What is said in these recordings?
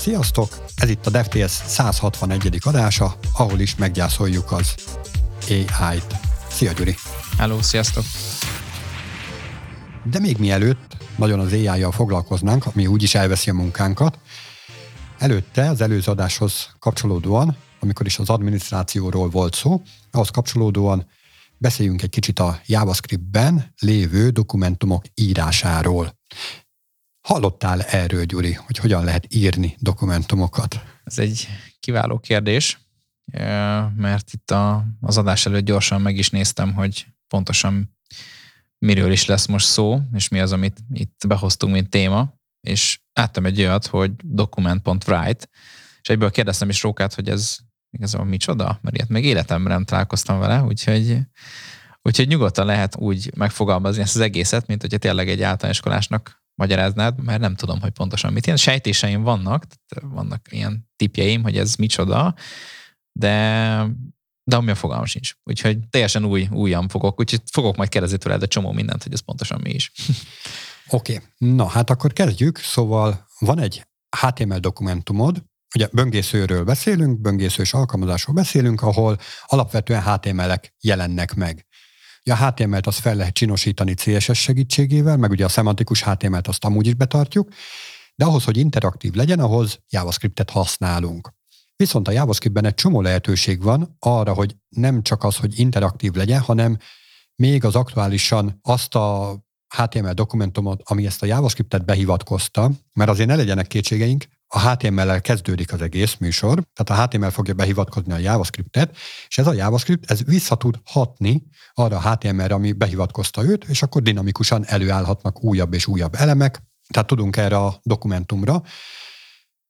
Sziasztok! Ez itt a DevTS 161. adása, ahol is meggyászoljuk az AI-t. Szia Gyuri! Hello, sziasztok! De még mielőtt nagyon az AI-jal foglalkoznánk, ami úgyis elveszi a munkánkat, előtte az előző adáshoz kapcsolódóan, amikor is az adminisztrációról volt szó, ahhoz kapcsolódóan beszéljünk egy kicsit a JavaScript-ben lévő dokumentumok írásáról. Hallottál erről, Gyuri, hogy hogyan lehet írni dokumentumokat? Ez egy kiváló kérdés, mert itt a, az adás előtt gyorsan meg is néztem, hogy pontosan miről is lesz most szó, és mi az, amit itt behoztunk, mint téma, és láttam egy olyat, hogy document.write, és egyből kérdeztem is Rókát, hogy ez igazából micsoda, mert ilyet még életemben nem találkoztam vele, úgyhogy, úgyhogy nyugodtan lehet úgy megfogalmazni ezt az egészet, mint hogyha tényleg egy általánoskolásnak magyaráznád, mert nem tudom, hogy pontosan mit. Ilyen sejtéseim vannak, vannak ilyen tipjeim, hogy ez micsoda, de de ami a fogalma sincs. Úgyhogy teljesen új, újan fogok, úgyhogy fogok majd kérdezni tőled a csomó mindent, hogy ez pontosan mi is. Oké, okay. na hát akkor kezdjük. Szóval van egy HTML dokumentumod, ugye böngészőről beszélünk, böngészős alkalmazásról beszélünk, ahol alapvetően HTML-ek jelennek meg. Ja, a HTML-t azt fel lehet csinosítani CSS segítségével, meg ugye a szemantikus HTML-t azt amúgy is betartjuk, de ahhoz, hogy interaktív legyen, ahhoz JavaScript-et használunk. Viszont a JavaScript-ben egy csomó lehetőség van arra, hogy nem csak az, hogy interaktív legyen, hanem még az aktuálisan azt a HTML dokumentumot, ami ezt a JavaScript-et behivatkozta, mert azért ne legyenek kétségeink, a HTML-el kezdődik az egész műsor, tehát a HTML fogja behivatkozni a JavaScript-et, és ez a JavaScript, ez vissza tud hatni arra a HTML-re, ami behivatkozta őt, és akkor dinamikusan előállhatnak újabb és újabb elemek, tehát tudunk erre a dokumentumra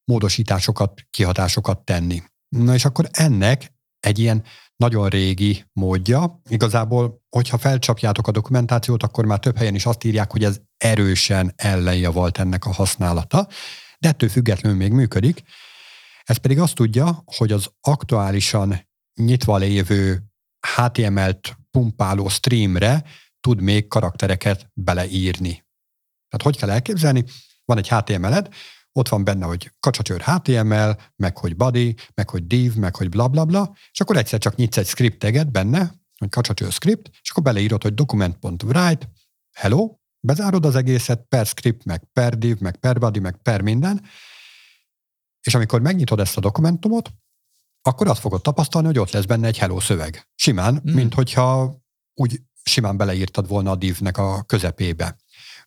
módosításokat, kihatásokat tenni. Na és akkor ennek egy ilyen nagyon régi módja. Igazából, hogyha felcsapjátok a dokumentációt, akkor már több helyen is azt írják, hogy ez erősen volt ennek a használata, de ettől függetlenül még működik. Ez pedig azt tudja, hogy az aktuálisan nyitva lévő HTML-t pumpáló streamre tud még karaktereket beleírni. Tehát hogy kell elképzelni? Van egy HTML-ed, ott van benne, hogy kacsacsőr HTML, meg hogy body, meg hogy div, meg hogy bla bla bla, és akkor egyszer csak nyitsz egy scripteget benne, hogy kacsacsőr script, és akkor beleírod, hogy document.write, hello, bezárod az egészet per script, meg per div, meg per body, meg per minden, és amikor megnyitod ezt a dokumentumot, akkor azt fogod tapasztalni, hogy ott lesz benne egy hello szöveg. Simán, mm. mint hogyha úgy simán beleírtad volna a divnek a közepébe.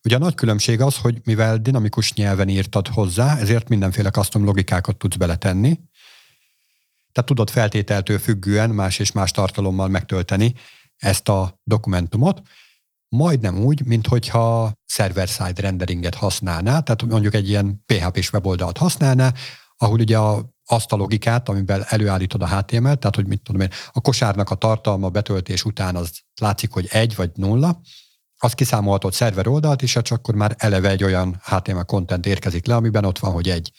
Ugye a nagy különbség az, hogy mivel dinamikus nyelven írtad hozzá, ezért mindenféle custom logikákat tudsz beletenni. Tehát tudod feltételtől függően más és más tartalommal megtölteni ezt a dokumentumot, majdnem úgy, mint hogyha server-side renderinget használná, tehát mondjuk egy ilyen PHP-s weboldalt használná, ahol ugye a, azt a logikát, amiben előállítod a HTML-t, tehát hogy mit tudom én, a kosárnak a tartalma betöltés után az látszik, hogy egy vagy nulla, azt kiszámolhatod szerver oldalt, és csak akkor már eleve egy olyan HTML content érkezik le, amiben ott van, hogy egy.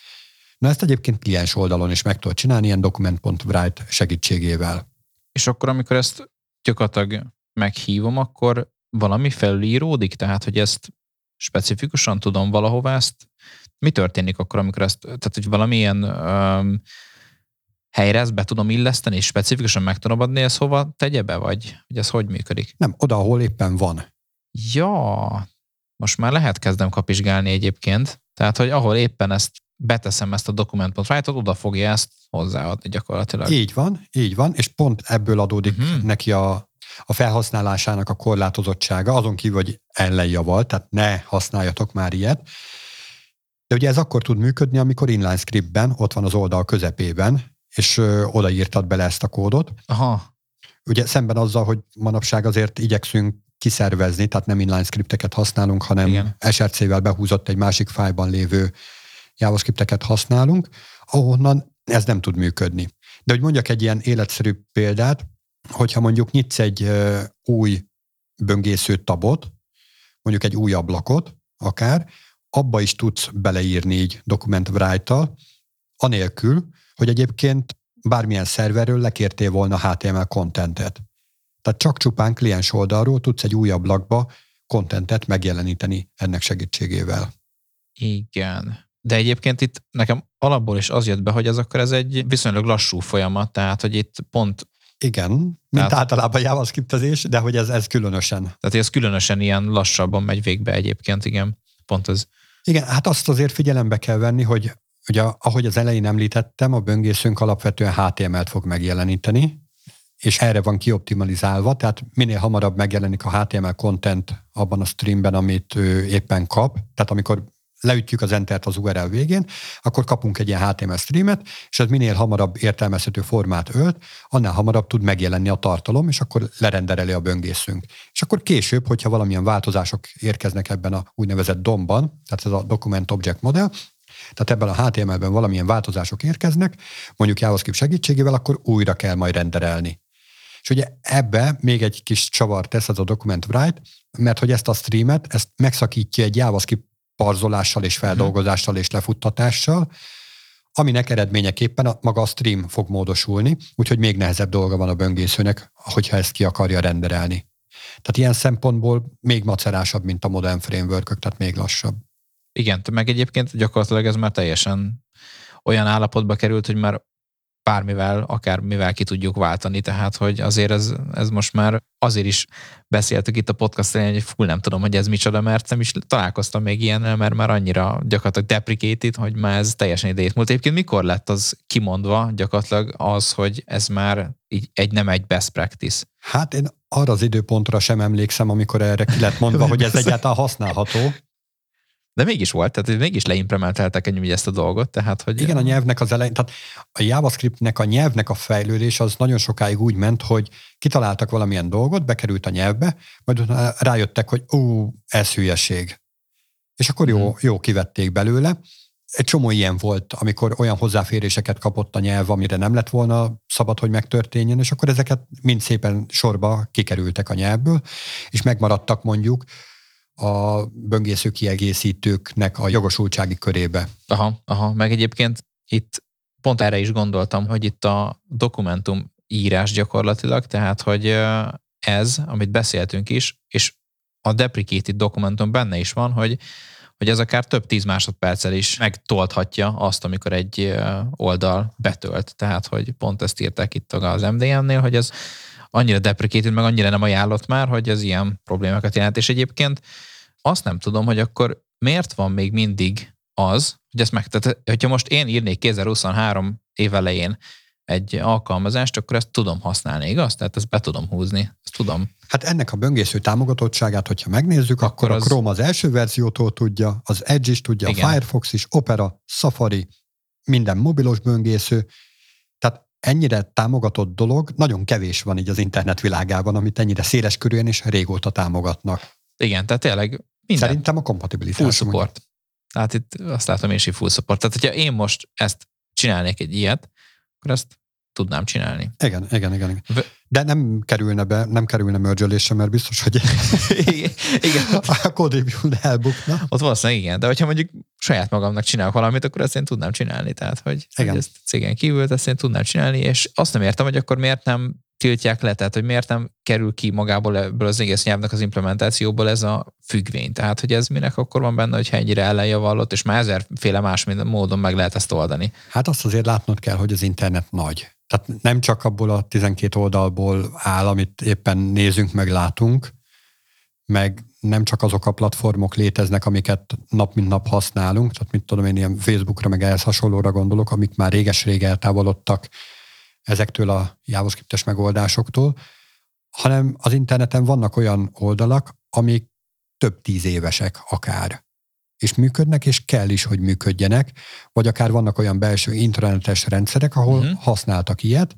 Na ezt egyébként kliens oldalon is meg tudod csinálni, ilyen document.write segítségével. És akkor, amikor ezt gyakorlatilag meghívom, akkor valami felíródik, tehát, hogy ezt specifikusan tudom valahová ezt, mi történik akkor, amikor ezt, tehát, hogy valamilyen um, helyre ezt be tudom illeszteni, és specifikusan meg tudom adni, ezt hova tegye be, vagy hogy ez hogy működik? Nem, oda, ahol éppen van. Ja, most már lehet kezdem kapizsgálni egyébként. Tehát, hogy ahol éppen ezt beteszem ezt a dokumentumot, rájtod, oda fogja ezt hozzáadni gyakorlatilag. Így van, így van, és pont ebből adódik uh-huh. neki a, a felhasználásának a korlátozottsága, azon kívül, hogy ellenjaval, tehát ne használjatok már ilyet. De ugye ez akkor tud működni, amikor inline scriptben ott van az oldal közepében, és ö, odaírtad bele ezt a kódot. Aha. Ugye szemben azzal, hogy manapság azért igyekszünk kiszervezni, tehát nem inline scripteket használunk, hanem Igen. SRC-vel behúzott egy másik fájban lévő JavaScripteket használunk, ahonnan ez nem tud működni. De hogy mondjak egy ilyen életszerű példát, hogyha mondjuk nyitsz egy új böngésző tabot, mondjuk egy új ablakot, akár, abba is tudsz beleírni így dokument write anélkül, hogy egyébként bármilyen szerverről lekértél volna HTML contentet. Tehát csak csupán kliens oldalról tudsz egy új ablakba kontentet megjeleníteni ennek segítségével. Igen. De egyébként itt nekem alapból is az jött be, hogy ez akkor ez egy viszonylag lassú folyamat, tehát hogy itt pont igen, mint Tehát, általában JavaScriptezés, de hogy ez, ez különösen. Tehát ez különösen ilyen lassabban megy végbe egyébként, igen. Pont ez. Igen, hát azt azért figyelembe kell venni, hogy ugye, ahogy az elején említettem, a böngészőnk alapvetően HTML-t fog megjeleníteni, és erre van kioptimalizálva, tehát minél hamarabb megjelenik a HTML content abban a streamben, amit ő éppen kap, tehát amikor leütjük az Entert az URL végén, akkor kapunk egy ilyen HTML streamet, és ez minél hamarabb értelmezhető formát ölt, annál hamarabb tud megjelenni a tartalom, és akkor lerendereli a böngészünk. És akkor később, hogyha valamilyen változások érkeznek ebben a úgynevezett domban, tehát ez a Document Object Model, tehát ebben a HTML-ben valamilyen változások érkeznek, mondjuk JavaScript segítségével, akkor újra kell majd renderelni. És ugye ebbe még egy kis csavar tesz az a Document Write, mert hogy ezt a streamet, ezt megszakítja egy JavaScript parzolással és feldolgozással és lefuttatással, aminek eredményeképpen a, maga a stream fog módosulni, úgyhogy még nehezebb dolga van a böngészőnek, hogyha ezt ki akarja renderelni. Tehát ilyen szempontból még macerásabb, mint a modern framework tehát még lassabb. Igen, meg egyébként gyakorlatilag ez már teljesen olyan állapotba került, hogy már bármivel, akár mivel ki tudjuk váltani, tehát hogy azért ez, ez most már azért is beszéltük itt a podcast hogy full nem tudom, hogy ez micsoda, mert nem is találkoztam még ilyennel, mert már annyira gyakorlatilag deprecated, hogy már ez teljesen idejét múlt. Egyébként mikor lett az kimondva gyakorlatilag az, hogy ez már így egy nem egy best practice? Hát én arra az időpontra sem emlékszem, amikor erre ki lett mondva, hogy ez egyáltalán használható. De mégis volt, tehát mégis leimplementeltek ennyi ezt a dolgot. Tehát, hogy Igen, a nyelvnek az elején, tehát a JavaScriptnek, a nyelvnek a fejlődés az nagyon sokáig úgy ment, hogy kitaláltak valamilyen dolgot, bekerült a nyelvbe, majd rájöttek, hogy ó, ez hülyeség. És akkor jó, hmm. jó kivették belőle. Egy csomó ilyen volt, amikor olyan hozzáféréseket kapott a nyelv, amire nem lett volna szabad, hogy megtörténjen, és akkor ezeket mind szépen sorba kikerültek a nyelvből, és megmaradtak mondjuk a böngésző kiegészítőknek a jogosultsági körébe. Aha, aha, meg egyébként itt pont erre is gondoltam, hogy itt a dokumentum írás gyakorlatilag, tehát hogy ez, amit beszéltünk is, és a deprecated dokumentum benne is van, hogy hogy ez akár több tíz másodperccel is megtolthatja azt, amikor egy oldal betölt. Tehát, hogy pont ezt írták itt az MDM-nél, hogy ez annyira deprecated, meg annyira nem ajánlott már, hogy ez ilyen problémákat jelent. És egyébként azt nem tudom, hogy akkor miért van még mindig az, hogy ezt meg, tehát, hogyha most én írnék 2023 év elején egy alkalmazást, akkor ezt tudom használni, igaz? Tehát ezt be tudom húzni, ezt tudom. Hát ennek a böngésző támogatottságát, hogyha megnézzük, akkor, akkor az... a Chrome az első verziótól tudja, az Edge is tudja, Igen. a Firefox is, Opera, Safari, minden mobilos böngésző, ennyire támogatott dolog nagyon kevés van így az internet világában, amit ennyire széles körűen és régóta támogatnak. Igen, tehát tényleg minden. Szerintem a kompatibilitás. Full support. Tehát itt azt látom én is, hogy full support. Tehát, hogyha én most ezt csinálnék egy ilyet, akkor ezt tudnám csinálni. Igen, igen, igen. igen. De nem kerülne be, nem kerülne mergelésre, mert biztos, hogy igen. a code review elbukna. Ott valószínűleg igen, de hogyha mondjuk saját magamnak csinálok valamit, akkor ezt én tudnám csinálni. Tehát, hogy, igen. hogy ezt cégen kívül ezt én tudnám csinálni, és azt nem értem, hogy akkor miért nem tiltják le, tehát hogy miért nem kerül ki magából ebből az egész nyelvnek az implementációból ez a függvény. Tehát, hogy ez minek akkor van benne, hogyha ennyire ellenjavallott, és már ezerféle más módon meg lehet ezt oldani. Hát azt azért látnod kell, hogy az internet nagy. Tehát nem csak abból a 12 oldalból áll, amit éppen nézünk, meg látunk, meg nem csak azok a platformok léteznek, amiket nap mint nap használunk, tehát mit tudom én, ilyen Facebookra, meg ehhez hasonlóra gondolok, amik már réges-rég eltávolodtak ezektől a JavaScriptes megoldásoktól, hanem az interneten vannak olyan oldalak, amik több tíz évesek akár és működnek, és kell is, hogy működjenek, vagy akár vannak olyan belső internetes rendszerek, ahol uh-huh. használtak ilyet,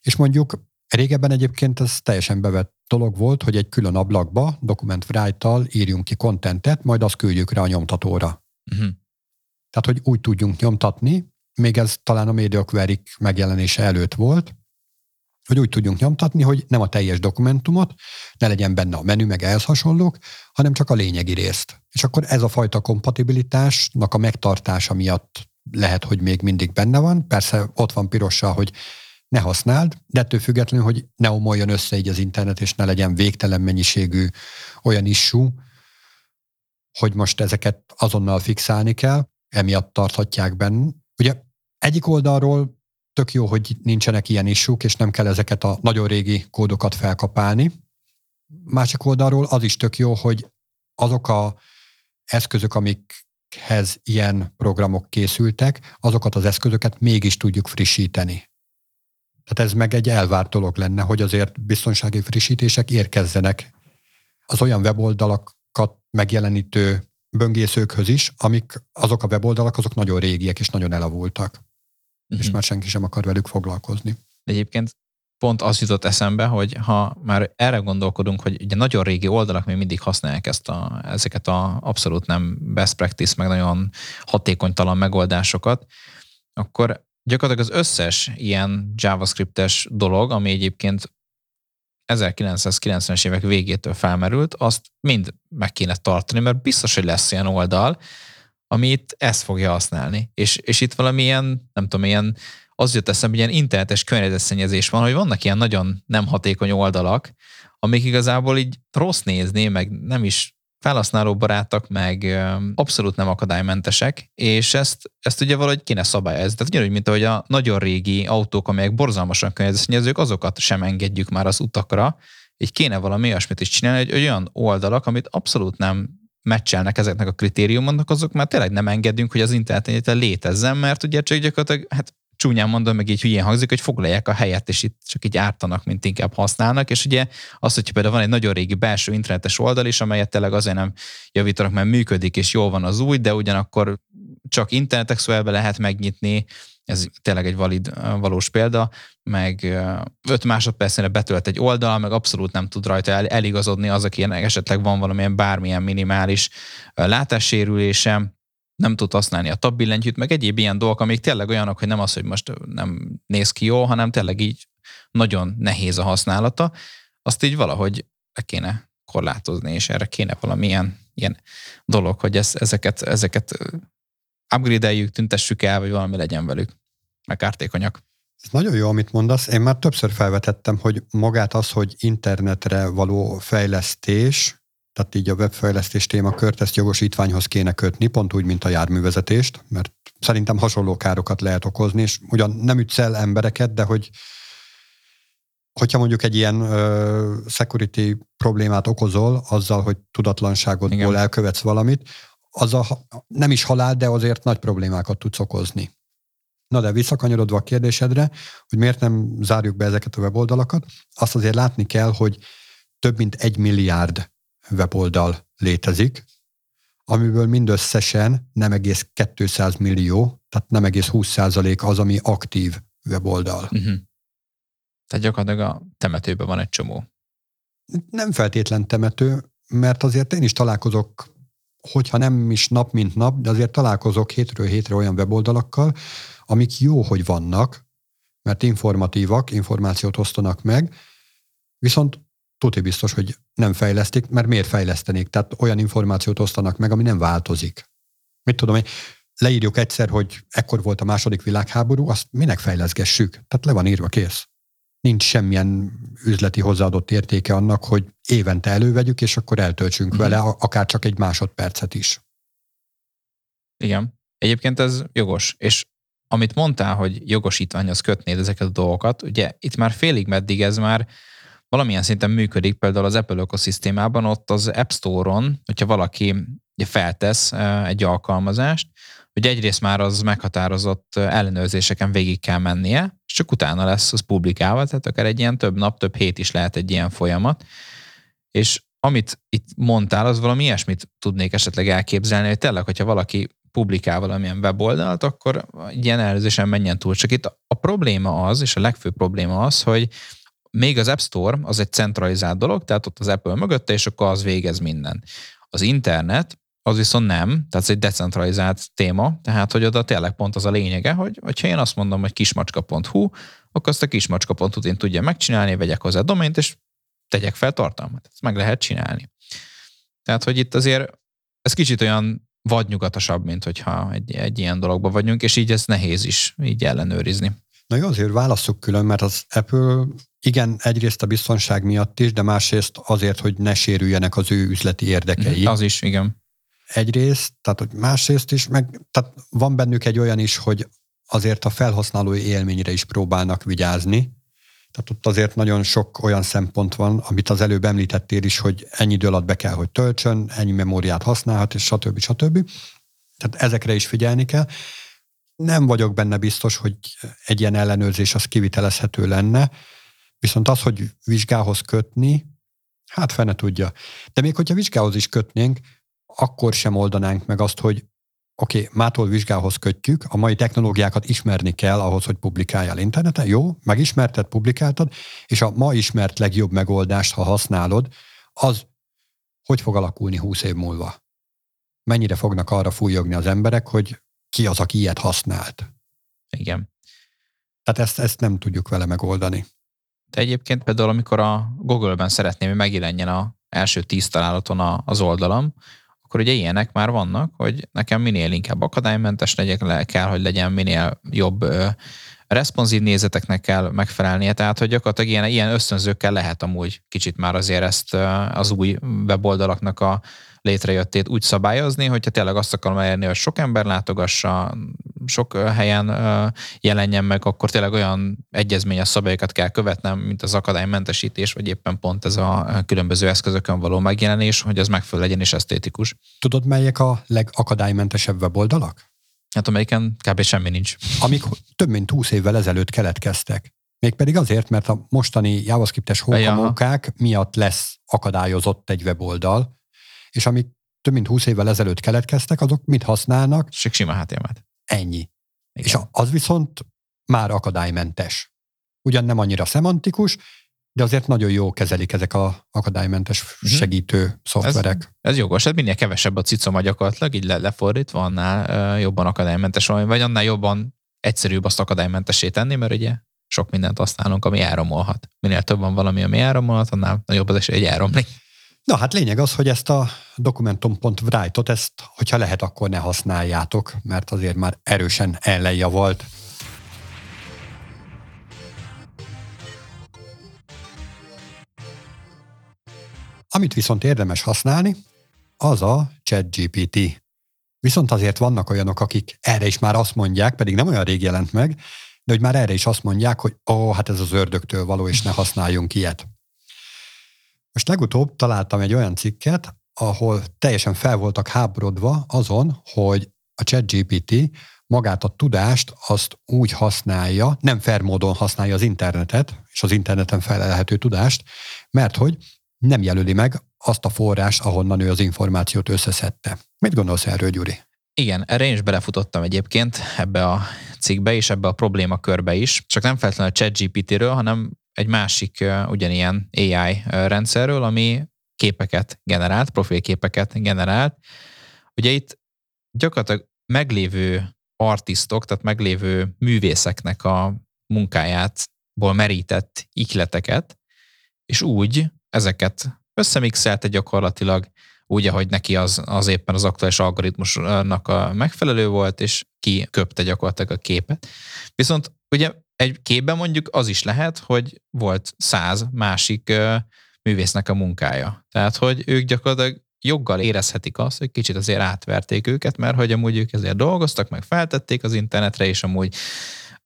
és mondjuk régebben egyébként ez teljesen bevett dolog volt, hogy egy külön ablakba, dokument write-tal írjunk ki kontentet, majd azt küldjük rá a nyomtatóra. Uh-huh. Tehát, hogy úgy tudjunk nyomtatni, még ez talán a Media Query megjelenése előtt volt, hogy úgy tudjunk nyomtatni, hogy nem a teljes dokumentumot, ne legyen benne a menü, meg ehhez hasonlók, hanem csak a lényegi részt. És akkor ez a fajta kompatibilitásnak a megtartása miatt lehet, hogy még mindig benne van. Persze ott van pirossal, hogy ne használd, de ettől függetlenül, hogy ne omoljon össze így az internet, és ne legyen végtelen mennyiségű olyan issue, hogy most ezeket azonnal fixálni kell. emiatt tarthatják benne. Ugye egyik oldalról tök jó, hogy nincsenek ilyen isúk, és nem kell ezeket a nagyon régi kódokat felkapálni. Másik oldalról az is tök jó, hogy azok a eszközök, amikhez ilyen programok készültek, azokat az eszközöket mégis tudjuk frissíteni. Tehát ez meg egy elvárt dolog lenne, hogy azért biztonsági frissítések érkezzenek az olyan weboldalakat megjelenítő böngészőkhöz is, amik azok a weboldalak, azok nagyon régiek és nagyon elavultak. Uh-huh. És mhm. már senki sem akar velük foglalkozni. Egyébként pont az jutott eszembe, hogy ha már erre gondolkodunk, hogy ugye nagyon régi oldalak még mindig használják ezt a, ezeket a abszolút nem best practice, meg nagyon hatékonytalan megoldásokat, akkor gyakorlatilag az összes ilyen JavaScriptes dolog, ami egyébként 1990-es évek végétől felmerült, azt mind meg kéne tartani, mert biztos, hogy lesz ilyen oldal, ami itt ezt fogja használni. És, és itt valamilyen, nem tudom, ilyen, az jött eszembe, hogy ilyen internetes környezetszennyezés van, hogy vannak ilyen nagyon nem hatékony oldalak, amik igazából így rossz nézni, meg nem is felhasználóbarátak, meg abszolút nem akadálymentesek, és ezt, ezt ugye valahogy kéne szabályozni. Tehát ugyanúgy, mint ahogy a nagyon régi autók, amelyek borzalmasan környezetszennyezők, azokat sem engedjük már az utakra, így kéne valami olyasmit is csinálni, hogy olyan oldalak, amit abszolút nem meccselnek ezeknek a kritériumoknak, azok már tényleg nem engedünk, hogy az interneten létezzen, mert ugye csak gyakorlatilag hát csúnyán mondom, meg így hülyén hangzik, hogy foglalják a helyet, és itt csak így ártanak, mint inkább használnak, és ugye az, hogy például van egy nagyon régi belső internetes oldal is, amelyet tényleg azért nem javítanak, mert működik, és jól van az új, de ugyanakkor csak internetek szóval lehet megnyitni, ez tényleg egy valid, valós példa, meg 5 másodpercre betölt egy oldal, meg abszolút nem tud rajta eligazodni az, akinek esetleg van valamilyen bármilyen minimális látássérülése, nem tud használni a tabbillentyűt, meg egyéb ilyen dolgok, amik tényleg olyanok, hogy nem az, hogy most nem néz ki jól, hanem tényleg így nagyon nehéz a használata, azt így valahogy le kéne korlátozni, és erre kéne valamilyen ilyen dolog, hogy ez, ezeket, ezeket upgrade-eljük, tüntessük el, vagy valami legyen velük, meg kártékonyak. Ez nagyon jó, amit mondasz. Én már többször felvetettem, hogy magát az, hogy internetre való fejlesztés, tehát így a webfejlesztés témakört ezt jogosítványhoz kéne kötni, pont úgy, mint a járművezetést, mert szerintem hasonló károkat lehet okozni, és ugyan nem ütsz el embereket, de hogy hogyha mondjuk egy ilyen uh, security problémát okozol, azzal, hogy tudatlanságodból Igen. elkövetsz valamit, az a, nem is halál, de azért nagy problémákat tudsz okozni. Na de visszakanyarodva a kérdésedre, hogy miért nem zárjuk be ezeket a weboldalakat, azt azért látni kell, hogy több mint egy milliárd weboldal létezik, amiből mindösszesen nem egész 200 millió, tehát nem egész 20 százalék az, ami aktív weboldal. Uh-huh. Tehát gyakorlatilag a temetőben van egy csomó. Nem feltétlen temető, mert azért én is találkozok, hogyha nem is nap mint nap, de azért találkozok hétről hétre olyan weboldalakkal, amik jó, hogy vannak, mert informatívak, információt osztanak meg, viszont tuti biztos, hogy nem fejlesztik, mert miért fejlesztenék? Tehát olyan információt osztanak meg, ami nem változik. Mit tudom én, leírjuk egyszer, hogy ekkor volt a második világháború, azt minek fejleszgessük? Tehát le van írva, kész. Nincs semmilyen üzleti hozzáadott értéke annak, hogy évente elővegyük, és akkor eltöltsünk mm. vele akár csak egy másodpercet is. Igen. Egyébként ez jogos. És amit mondtál, hogy jogosítványhoz kötnéd ezeket a dolgokat, ugye itt már félig meddig ez már valamilyen szinten működik, például az Apple ökoszisztémában, ott az App Store-on, hogyha valaki feltesz egy alkalmazást, hogy egyrészt már az meghatározott ellenőrzéseken végig kell mennie, és csak utána lesz az publikálva, tehát akár egy ilyen több nap, több hét is lehet egy ilyen folyamat. És amit itt mondtál, az valami ilyesmit tudnék esetleg elképzelni, hogy tényleg, hogyha valaki publikál valamilyen weboldalt, akkor ilyen ellenőrzésen menjen túl. Csak itt a probléma az, és a legfőbb probléma az, hogy még az App Store az egy centralizált dolog, tehát ott az Apple mögötte, és akkor az végez minden. Az internet az viszont nem, tehát ez egy decentralizált téma, tehát hogy oda tényleg pont az a lényege, hogy ha én azt mondom, hogy kismacska.hu, akkor azt a kismacska.hu én tudja megcsinálni, vegyek hozzá domaint, és tegyek fel tartalmat. Ezt meg lehet csinálni. Tehát, hogy itt azért ez kicsit olyan vadnyugatosabb, mint hogyha egy, egy ilyen dologban vagyunk, és így ez nehéz is így ellenőrizni. Na jó, azért válasszuk külön, mert az Apple igen, egyrészt a biztonság miatt is, de másrészt azért, hogy ne sérüljenek az ő üzleti érdekei. Az is, igen. egyrészt, tehát hogy másrészt is, meg tehát van bennük egy olyan is, hogy azért a felhasználói élményre is próbálnak vigyázni, tehát ott azért nagyon sok olyan szempont van, amit az előbb említettél is, hogy ennyi idő alatt be kell, hogy töltsön, ennyi memóriát használhat, és stb. stb. Tehát ezekre is figyelni kell. Nem vagyok benne biztos, hogy egy ilyen ellenőrzés az kivitelezhető lenne, viszont az, hogy vizsgához kötni, hát fene tudja. De még hogyha vizsgához is kötnénk, akkor sem oldanánk meg azt, hogy oké, okay, mától vizsgához kötjük, a mai technológiákat ismerni kell ahhoz, hogy publikáljál interneten, jó, megismerted, publikáltad, és a ma ismert legjobb megoldást, ha használod, az hogy fog alakulni húsz év múlva? Mennyire fognak arra fújogni az emberek, hogy ki az, aki ilyet használt? Igen. Tehát ezt, ezt nem tudjuk vele megoldani. De egyébként például, amikor a Google-ben szeretném, hogy megjelenjen a első tíz találaton az oldalam, akkor ugye ilyenek már vannak, hogy nekem minél inkább akadálymentes legyek, le kell, hogy legyen minél jobb responsív nézeteknek kell megfelelnie, tehát hogy gyakorlatilag ilyen, ilyen ösztönzőkkel lehet amúgy kicsit már azért ezt az új weboldalaknak a létrejöttét úgy szabályozni, hogyha tényleg azt akarom elérni, hogy sok ember látogassa, sok helyen jelenjen meg, akkor tényleg olyan egyezményes szabályokat kell követnem, mint az akadálymentesítés, vagy éppen pont ez a különböző eszközökön való megjelenés, hogy az megfelelő legyen és esztétikus. Tudod, melyek a legakadálymentesebb weboldalak? Hát amelyiken kb. semmi nincs. Amik több mint 20 évvel ezelőtt keletkeztek. Mégpedig azért, mert a mostani JavaScript-es hókamókák miatt lesz akadályozott egy weboldal, és amik több mint 20 évvel ezelőtt keletkeztek, azok mit használnak? Csak sima html Ennyi. Igen. És az viszont már akadálymentes. Ugyan nem annyira szemantikus, de azért nagyon jó kezelik ezek a akadálymentes uh-huh. segítő szoftverek. Ez, ez jogos, hát minél kevesebb a cicoma gyakorlatilag, így le, lefordítva, annál uh, jobban akadálymentes vagy annál jobban egyszerűbb azt akadálymentesé tenni, mert ugye sok mindent használunk, ami áramolhat. Minél több van valami, ami áramolhat, annál nagyobb az esély, hogy áramlik. Na hát lényeg az, hogy ezt a dokumentum.write-ot, ezt, hogyha lehet, akkor ne használjátok, mert azért már erősen ellenjavalt. Amit viszont érdemes használni, az a ChatGPT. Viszont azért vannak olyanok, akik erre is már azt mondják, pedig nem olyan rég jelent meg, de hogy már erre is azt mondják, hogy ó, hát ez az ördögtől való, és ne használjunk ilyet. Most legutóbb találtam egy olyan cikket, ahol teljesen fel voltak háborodva azon, hogy a ChatGPT magát a tudást azt úgy használja, nem fair módon használja az internetet, és az interneten felelhető tudást, mert hogy nem jelöli meg azt a forrást, ahonnan ő az információt összeszedte. Mit gondolsz erről, Gyuri? Igen, erre én is belefutottam egyébként ebbe a cikkbe és ebbe a problémakörbe is, csak nem feltétlenül a ChatGPT-ről, hanem egy másik ugyanilyen AI rendszerről, ami képeket generált, profilképeket generált. Ugye itt gyakorlatilag meglévő artistok, tehát meglévő művészeknek a munkájátból merített ikleteket, és úgy ezeket összemixelte gyakorlatilag, úgy, ahogy neki az, az éppen az aktuális algoritmusnak a megfelelő volt, és ki köpte gyakorlatilag a képet. Viszont ugye egy képben mondjuk az is lehet, hogy volt száz másik művésznek a munkája. Tehát, hogy ők gyakorlatilag joggal érezhetik azt, hogy kicsit azért átverték őket, mert hogy amúgy ők ezért dolgoztak, meg feltették az internetre, és amúgy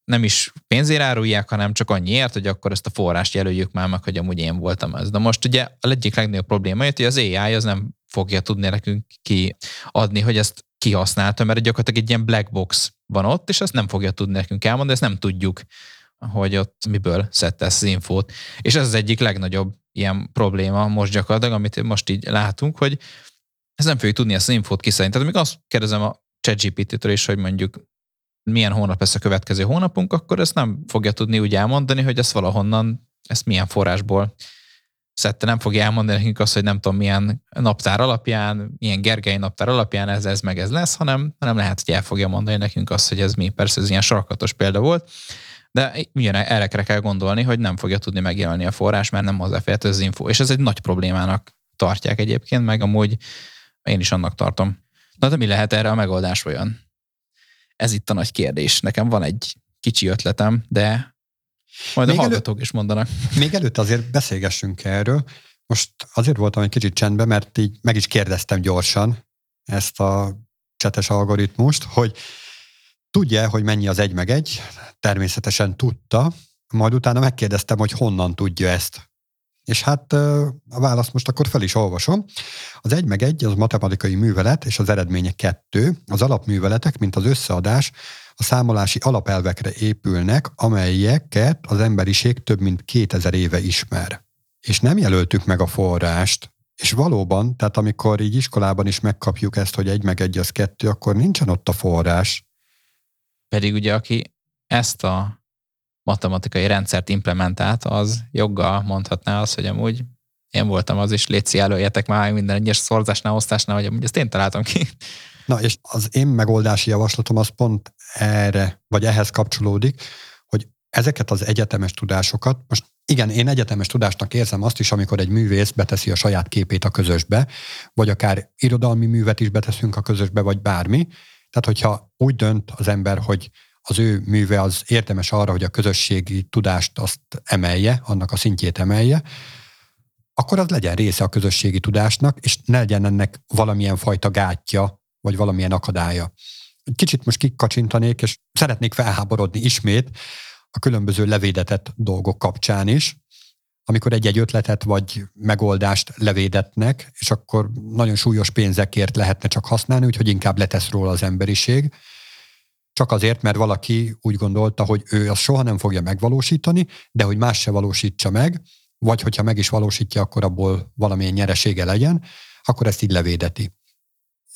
nem is pénzért árulják, hanem csak annyiért, hogy akkor ezt a forrást jelöljük már meg, hogy amúgy én voltam ez. De most ugye a egyik legnagyobb probléma, hogy az AI az nem fogja tudni nekünk kiadni, hogy ezt kihasználta, mert gyakorlatilag egy ilyen black box van ott, és ezt nem fogja tudni nekünk elmondani, ezt nem tudjuk, hogy ott miből szedte ezt az infót. És ez az egyik legnagyobb ilyen probléma most gyakorlatilag, amit most így látunk, hogy ez nem fogjuk tudni ezt az infót kiszedni. Tehát amikor azt kérdezem a ChatGPT-től is, hogy mondjuk milyen hónap lesz a következő hónapunk, akkor ezt nem fogja tudni úgy elmondani, hogy ezt valahonnan, ezt milyen forrásból szedte, nem fogja elmondani nekünk azt, hogy nem tudom milyen naptár alapján, milyen Gergely naptár alapján ez, ez meg ez lesz, hanem, hanem lehet, hogy el fogja mondani nekünk azt, hogy ez mi. Persze ez ilyen sarkatos példa volt, de ugyan erre kell gondolni, hogy nem fogja tudni megjelölni a forrás, mert nem hozzáférhető az info. És ez egy nagy problémának tartják egyébként, meg amúgy én is annak tartom. Na de mi lehet erre a megoldás olyan? Ez itt a nagy kérdés. Nekem van egy kicsi ötletem, de majd még a hallgatók elő, is mondanak. Még előtt azért beszélgessünk erről. Most azért voltam egy kicsit csendben, mert így meg is kérdeztem gyorsan, ezt a csetes algoritmust, hogy tudja, hogy mennyi az egy meg egy, természetesen tudta, majd utána megkérdeztem, hogy honnan tudja ezt. És hát a választ most akkor fel is olvasom. Az egy meg egy az matematikai művelet, és az eredménye kettő. Az alapműveletek, mint az összeadás, a számolási alapelvekre épülnek, amelyeket az emberiség több mint 2000 éve ismer. És nem jelöltük meg a forrást, és valóban, tehát amikor így iskolában is megkapjuk ezt, hogy egy meg egy az kettő, akkor nincsen ott a forrás. Pedig ugye aki ezt a matematikai rendszert implementált, az joggal mondhatná azt, hogy amúgy én voltam az is, létszi előjetek már minden egyes szorzásnál, osztásnál, hogy amúgy ezt én találtam ki. Na, és az én megoldási javaslatom az pont erre, vagy ehhez kapcsolódik, hogy ezeket az egyetemes tudásokat, most igen, én egyetemes tudásnak érzem azt is, amikor egy művész beteszi a saját képét a közösbe, vagy akár irodalmi művet is beteszünk a közösbe, vagy bármi. Tehát, hogyha úgy dönt az ember, hogy az ő műve az érdemes arra, hogy a közösségi tudást azt emelje, annak a szintjét emelje, akkor az legyen része a közösségi tudásnak, és ne legyen ennek valamilyen fajta gátja, vagy valamilyen akadálya. Kicsit most kikacsintanék, és szeretnék felháborodni ismét a különböző levédetett dolgok kapcsán is, amikor egy-egy ötletet vagy megoldást levédetnek, és akkor nagyon súlyos pénzekért lehetne csak használni, úgyhogy inkább letesz róla az emberiség. Csak azért, mert valaki úgy gondolta, hogy ő azt soha nem fogja megvalósítani, de hogy más se valósítsa meg, vagy hogyha meg is valósítja, akkor abból valamilyen nyeresége legyen, akkor ezt így levédeti.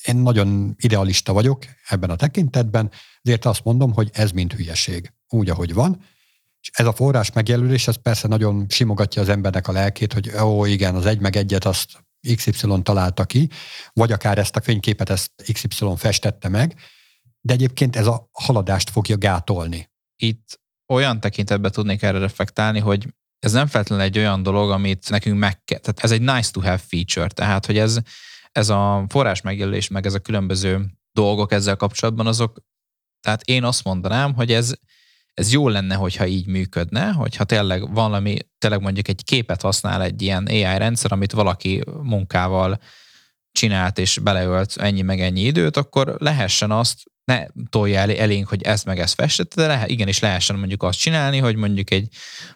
Én nagyon idealista vagyok ebben a tekintetben, ezért azt mondom, hogy ez mind hülyeség, úgy, ahogy van. És ez a forrás megjelölés, ez persze nagyon simogatja az embernek a lelkét, hogy ó, igen, az egy meg egyet azt XY találta ki, vagy akár ezt a fényképet ezt XY festette meg, de egyébként ez a haladást fogja gátolni. Itt olyan tekintetben tudnék erre reflektálni, hogy ez nem feltétlenül egy olyan dolog, amit nekünk meg kell, tehát ez egy nice to have feature, tehát hogy ez, ez a forrás megjelölés, meg ez a különböző dolgok ezzel kapcsolatban, azok, tehát én azt mondanám, hogy ez, ez jó lenne, hogyha így működne, hogyha tényleg valami, tényleg mondjuk egy képet használ egy ilyen AI rendszer, amit valaki munkával csinált és beleölt ennyi meg ennyi időt, akkor lehessen azt ne tolja el, elénk, hogy ez meg ez festett, de lehet, igenis lehessen mondjuk azt csinálni, hogy mondjuk egy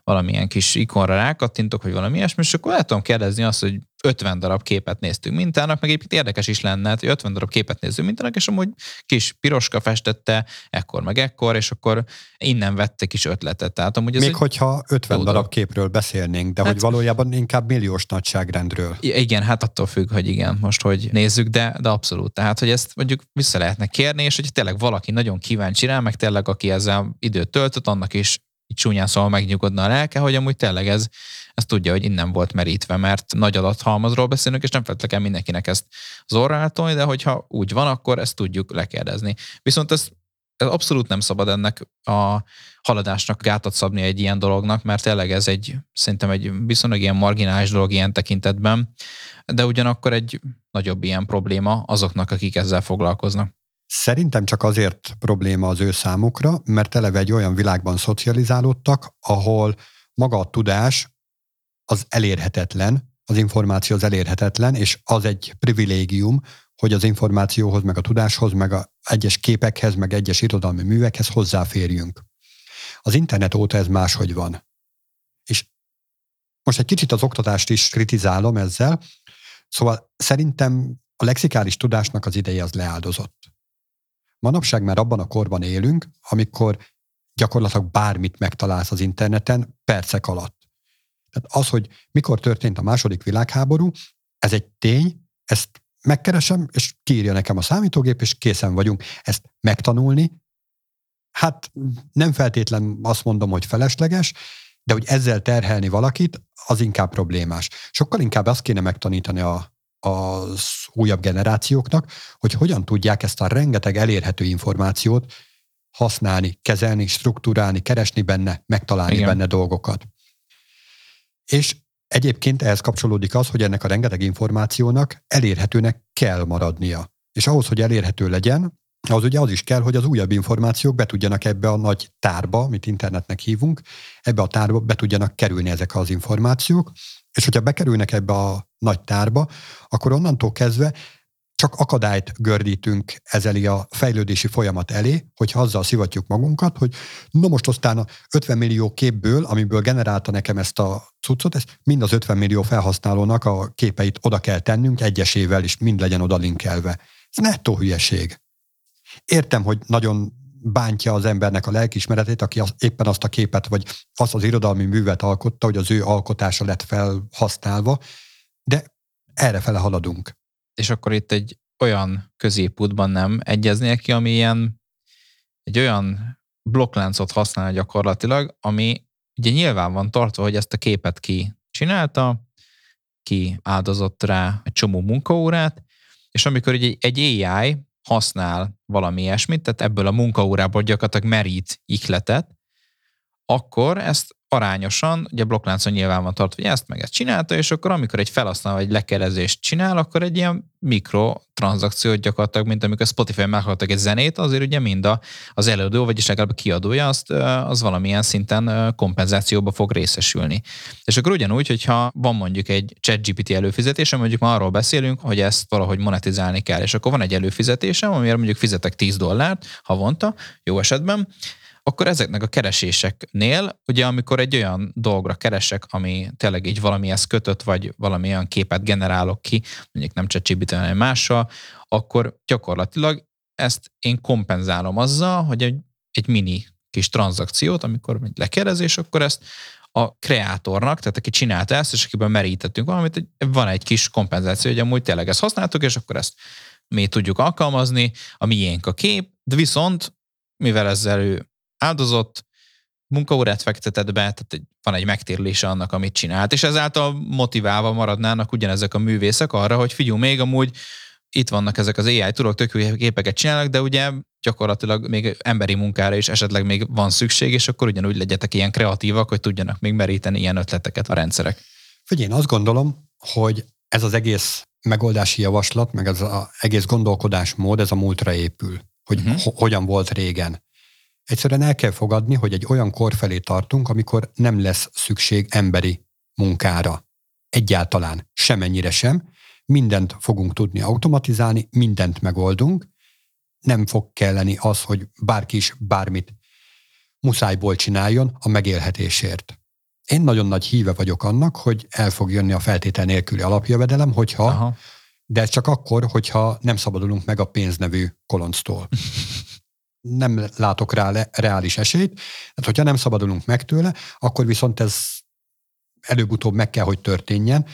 valamilyen kis ikonra rákattintok, vagy valami ilyesmi, és akkor lehet tudom kérdezni azt, hogy 50 darab képet néztünk mintának, meg egyébként érdekes is lenne, hogy 50 darab képet nézzünk mintának, és amúgy kis piroska festette, ekkor meg ekkor, és akkor innen vette kis ötletet. Tehát amúgy ez Még hogyha 50 darab dolog. képről beszélnénk, de hát, hogy valójában inkább milliós nagyságrendről. Igen, hát attól függ, hogy igen, most hogy nézzük, de, de abszolút. Tehát, hogy ezt mondjuk vissza lehetne kérni, és hogy tényleg valaki nagyon kíváncsi rá, meg tényleg aki ezzel időt töltött, annak is így csúnyán szóval megnyugodna a lelke, hogy amúgy tényleg ez, ez tudja, hogy innen volt merítve, mert nagy adathalmazról beszélünk, és nem feltétlenül kell mindenkinek ezt az orrától, de hogyha úgy van, akkor ezt tudjuk lekérdezni. Viszont ez, ez abszolút nem szabad ennek a haladásnak gátat szabni egy ilyen dolognak, mert tényleg ez egy, szerintem egy viszonylag ilyen marginális dolog ilyen tekintetben, de ugyanakkor egy nagyobb ilyen probléma azoknak, akik ezzel foglalkoznak. Szerintem csak azért probléma az ő számukra, mert eleve egy olyan világban szocializálódtak, ahol maga a tudás az elérhetetlen, az információ az elérhetetlen, és az egy privilégium, hogy az információhoz, meg a tudáshoz, meg a egyes képekhez, meg egyes irodalmi művekhez hozzáférjünk. Az internet óta ez máshogy van. És most egy kicsit az oktatást is kritizálom ezzel, szóval szerintem a lexikális tudásnak az ideje az leáldozott. Manapság már abban a korban élünk, amikor gyakorlatilag bármit megtalálsz az interneten percek alatt. Tehát az, hogy mikor történt a második világháború, ez egy tény, ezt megkeresem, és kiírja nekem a számítógép, és készen vagyunk ezt megtanulni. Hát nem feltétlen azt mondom, hogy felesleges, de hogy ezzel terhelni valakit, az inkább problémás. Sokkal inkább azt kéne megtanítani a, az újabb generációknak, hogy hogyan tudják ezt a rengeteg elérhető információt használni, kezelni, struktúrálni, keresni benne, megtalálni Igen. benne dolgokat. És egyébként ehhez kapcsolódik az, hogy ennek a rengeteg információnak elérhetőnek kell maradnia. És ahhoz, hogy elérhető legyen, az ugye az is kell, hogy az újabb információk be tudjanak ebbe a nagy tárba, amit internetnek hívunk, ebbe a tárba be tudjanak kerülni ezek az információk, és hogyha bekerülnek ebbe a nagy tárba, akkor onnantól kezdve csak akadályt gördítünk ezeli a fejlődési folyamat elé, hogyha azzal szivatjuk magunkat, hogy no most aztán a 50 millió képből, amiből generálta nekem ezt a cuccot, ezt mind az 50 millió felhasználónak a képeit oda kell tennünk egyesével, és mind legyen oda linkelve. Ez nettó hülyeség. Értem, hogy nagyon bántja az embernek a lelkismeretét, aki az, éppen azt a képet, vagy azt az irodalmi művet alkotta, hogy az ő alkotása lett felhasználva, de erre fele haladunk és akkor itt egy olyan középútban nem egyeznél ki, ami ilyen egy olyan blokkláncot használ gyakorlatilag, ami ugye nyilván van tartva, hogy ezt a képet ki csinálta, ki áldozott rá egy csomó munkaórát, és amikor egy, egy AI használ valami ilyesmit, tehát ebből a munkaórából gyakorlatilag merít ikletet, akkor ezt arányosan, ugye blokkláncon nyilván van tartva, hogy ezt meg ezt csinálta, és akkor amikor egy felhasználó egy lekerezést csinál, akkor egy ilyen mikrotranszakciót gyakorlatilag, mint amikor Spotify meghallgattak egy zenét, azért ugye mind a, az előadó, vagyis legalább a kiadója, azt, az valamilyen szinten kompenzációba fog részesülni. És akkor ugyanúgy, hogyha van mondjuk egy ChatGPT előfizetés, mondjuk ma arról beszélünk, hogy ezt valahogy monetizálni kell, és akkor van egy előfizetésem, amire mondjuk fizetek 10 dollárt havonta, jó esetben, akkor ezeknek a kereséseknél, ugye amikor egy olyan dolgra keresek, ami tényleg így valamihez kötött, vagy valami olyan képet generálok ki, mondjuk nem csak hanem mással, akkor gyakorlatilag ezt én kompenzálom azzal, hogy egy, egy mini kis tranzakciót, amikor egy lekérdezés, akkor ezt a kreátornak, tehát aki csinálta ezt, és akiben merítettünk valamit, van egy kis kompenzáció, hogy amúgy tényleg ezt használtuk, és akkor ezt mi tudjuk alkalmazni, a miénk a kép, de viszont mivel ezzel ő áldozott, munkaórát fektetett be, tehát van egy megtérülése annak, amit csinált, és ezáltal motiválva maradnának ugyanezek a művészek arra, hogy figyelj, még amúgy itt vannak ezek az AI tudok tök képeket csinálnak, de ugye gyakorlatilag még emberi munkára is esetleg még van szükség, és akkor ugyanúgy legyetek ilyen kreatívak, hogy tudjanak még meríteni ilyen ötleteket a rendszerek. Figyelj, én azt gondolom, hogy ez az egész megoldási javaslat, meg ez az egész gondolkodásmód, ez a múltra épül, hogy uh-huh. ho- hogyan volt régen. Egyszerűen el kell fogadni, hogy egy olyan kor felé tartunk, amikor nem lesz szükség emberi munkára. Egyáltalán semennyire sem. Mindent fogunk tudni automatizálni, mindent megoldunk. Nem fog kelleni az, hogy bárki is bármit muszájból csináljon a megélhetésért. Én nagyon nagy híve vagyok annak, hogy el fog jönni a feltétel nélküli alapjövedelem, hogyha, Aha. de csak akkor, hogyha nem szabadulunk meg a pénznevű kolonctól. nem látok rá le, reális esélyt. Hát, hogyha nem szabadulunk meg tőle, akkor viszont ez előbb-utóbb meg kell, hogy történjen,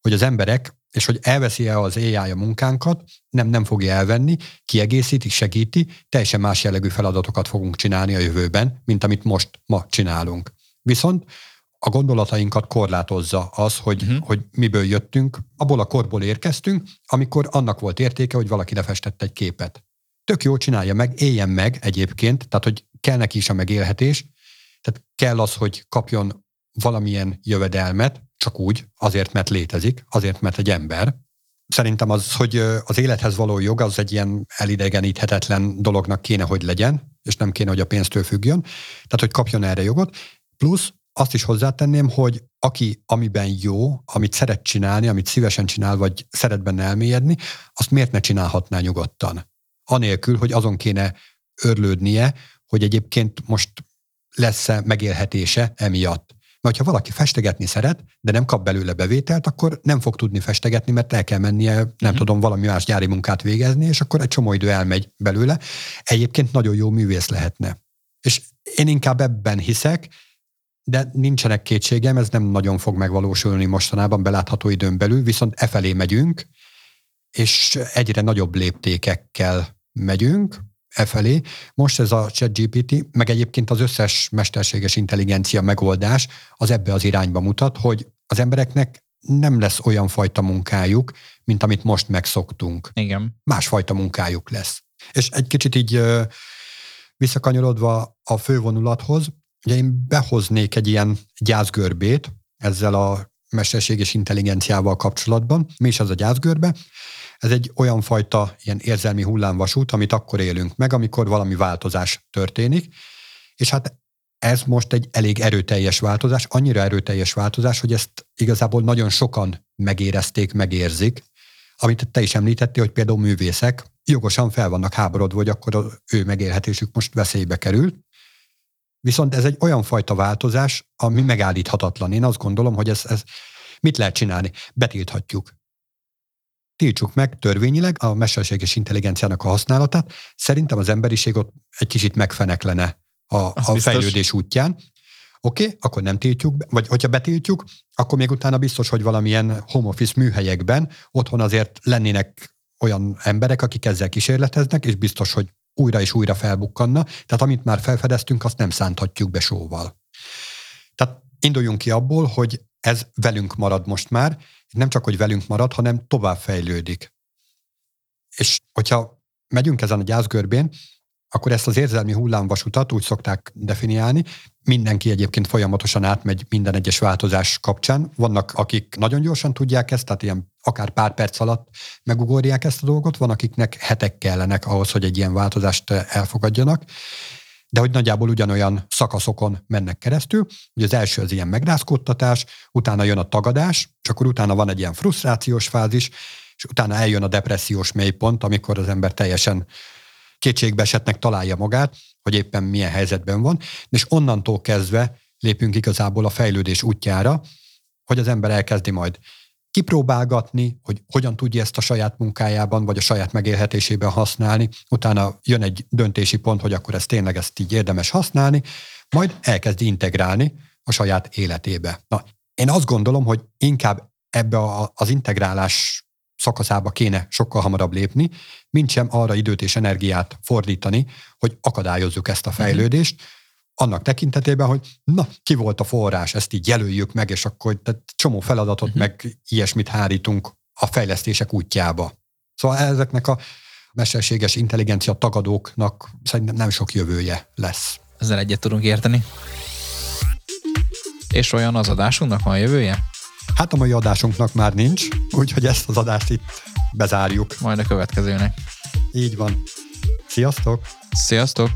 hogy az emberek, és hogy elveszi-e az AI a munkánkat, nem, nem fogja elvenni, kiegészíti, segíti, teljesen más jellegű feladatokat fogunk csinálni a jövőben, mint amit most ma csinálunk. Viszont a gondolatainkat korlátozza az, hogy, uh-huh. hogy miből jöttünk, abból a korból érkeztünk, amikor annak volt értéke, hogy valaki lefestett egy képet tök jó csinálja meg, éljen meg egyébként, tehát hogy kell neki is a megélhetés, tehát kell az, hogy kapjon valamilyen jövedelmet, csak úgy, azért, mert létezik, azért, mert egy ember. Szerintem az, hogy az élethez való jog, az egy ilyen elidegeníthetetlen dolognak kéne, hogy legyen, és nem kéne, hogy a pénztől függjön. Tehát, hogy kapjon erre jogot. Plusz azt is hozzátenném, hogy aki amiben jó, amit szeret csinálni, amit szívesen csinál, vagy szeret benne elmélyedni, azt miért ne csinálhatná nyugodtan? Anélkül, hogy azon kéne örlődnie, hogy egyébként most lesz-e megélhetése emiatt. Mert ha valaki festegetni szeret, de nem kap belőle bevételt, akkor nem fog tudni festegetni, mert el kell mennie, nem uh-huh. tudom, valami más gyári munkát végezni, és akkor egy csomó idő elmegy belőle. Egyébként nagyon jó művész lehetne. És én inkább ebben hiszek, de nincsenek kétségem, ez nem nagyon fog megvalósulni mostanában belátható időn belül, viszont e felé megyünk, és egyre nagyobb léptékekkel megyünk e felé. Most ez a ChatGPT, meg egyébként az összes mesterséges intelligencia megoldás az ebbe az irányba mutat, hogy az embereknek nem lesz olyan fajta munkájuk, mint amit most megszoktunk. Igen. Másfajta munkájuk lesz. És egy kicsit így visszakanyarodva a fővonulathoz, ugye én behoznék egy ilyen gyászgörbét ezzel a mesterséges intelligenciával kapcsolatban. Mi is az a gyászgörbe? Ez egy olyan fajta ilyen érzelmi hullámvasút, amit akkor élünk meg, amikor valami változás történik, és hát ez most egy elég erőteljes változás, annyira erőteljes változás, hogy ezt igazából nagyon sokan megérezték, megérzik amit te is említettél, hogy például művészek jogosan fel vannak háborodva, hogy akkor az ő megélhetésük most veszélybe került. Viszont ez egy olyan fajta változás, ami megállíthatatlan. Én azt gondolom, hogy ez, ez mit lehet csinálni? Betilthatjuk. Tiltsuk meg törvényileg a mesterséges intelligenciának a használatát. Szerintem az emberiség ott egy kicsit megfeneklene a, a fejlődés útján. Oké, okay, akkor nem tiltjuk, vagy hogyha betiltjuk, akkor még utána biztos, hogy valamilyen home office műhelyekben otthon azért lennének olyan emberek, akik ezzel kísérleteznek, és biztos, hogy újra és újra felbukkanna. Tehát amit már felfedeztünk, azt nem szánthatjuk be sóval. Tehát induljunk ki abból, hogy ez velünk marad most már, nem csak, hogy velünk marad, hanem tovább fejlődik. És hogyha megyünk ezen a gyászgörbén, akkor ezt az érzelmi hullámvasutat úgy szokták definiálni. Mindenki egyébként folyamatosan átmegy minden egyes változás kapcsán. Vannak, akik nagyon gyorsan tudják ezt, tehát ilyen akár pár perc alatt megugorják ezt a dolgot, van, akiknek hetek kellenek ahhoz, hogy egy ilyen változást elfogadjanak de hogy nagyjából ugyanolyan szakaszokon mennek keresztül. Ugye az első az ilyen megrázkódtatás, utána jön a tagadás, és akkor utána van egy ilyen frusztrációs fázis, és utána eljön a depressziós mélypont, amikor az ember teljesen kétségbeesetnek találja magát, hogy éppen milyen helyzetben van, és onnantól kezdve lépünk igazából a fejlődés útjára, hogy az ember elkezdi majd kipróbálgatni, hogy hogyan tudja ezt a saját munkájában, vagy a saját megélhetésében használni. Utána jön egy döntési pont, hogy akkor ezt tényleg ezt így érdemes használni, majd elkezdi integrálni a saját életébe. Na, én azt gondolom, hogy inkább ebbe a, az integrálás szakaszába kéne sokkal hamarabb lépni, mint sem arra időt és energiát fordítani, hogy akadályozzuk ezt a mhm. fejlődést, uh-huh annak tekintetében, hogy na, ki volt a forrás, ezt így jelöljük meg, és akkor tehát csomó feladatot, uh-huh. meg ilyesmit hárítunk a fejlesztések útjába. Szóval ezeknek a mesterséges intelligencia tagadóknak szerintem nem sok jövője lesz. Ezzel egyet tudunk érteni. És olyan az adásunknak van jövője? Hát a mai adásunknak már nincs, úgyhogy ezt az adást itt bezárjuk. Majd a következőnek. Így van. Sziasztok! Sziasztok!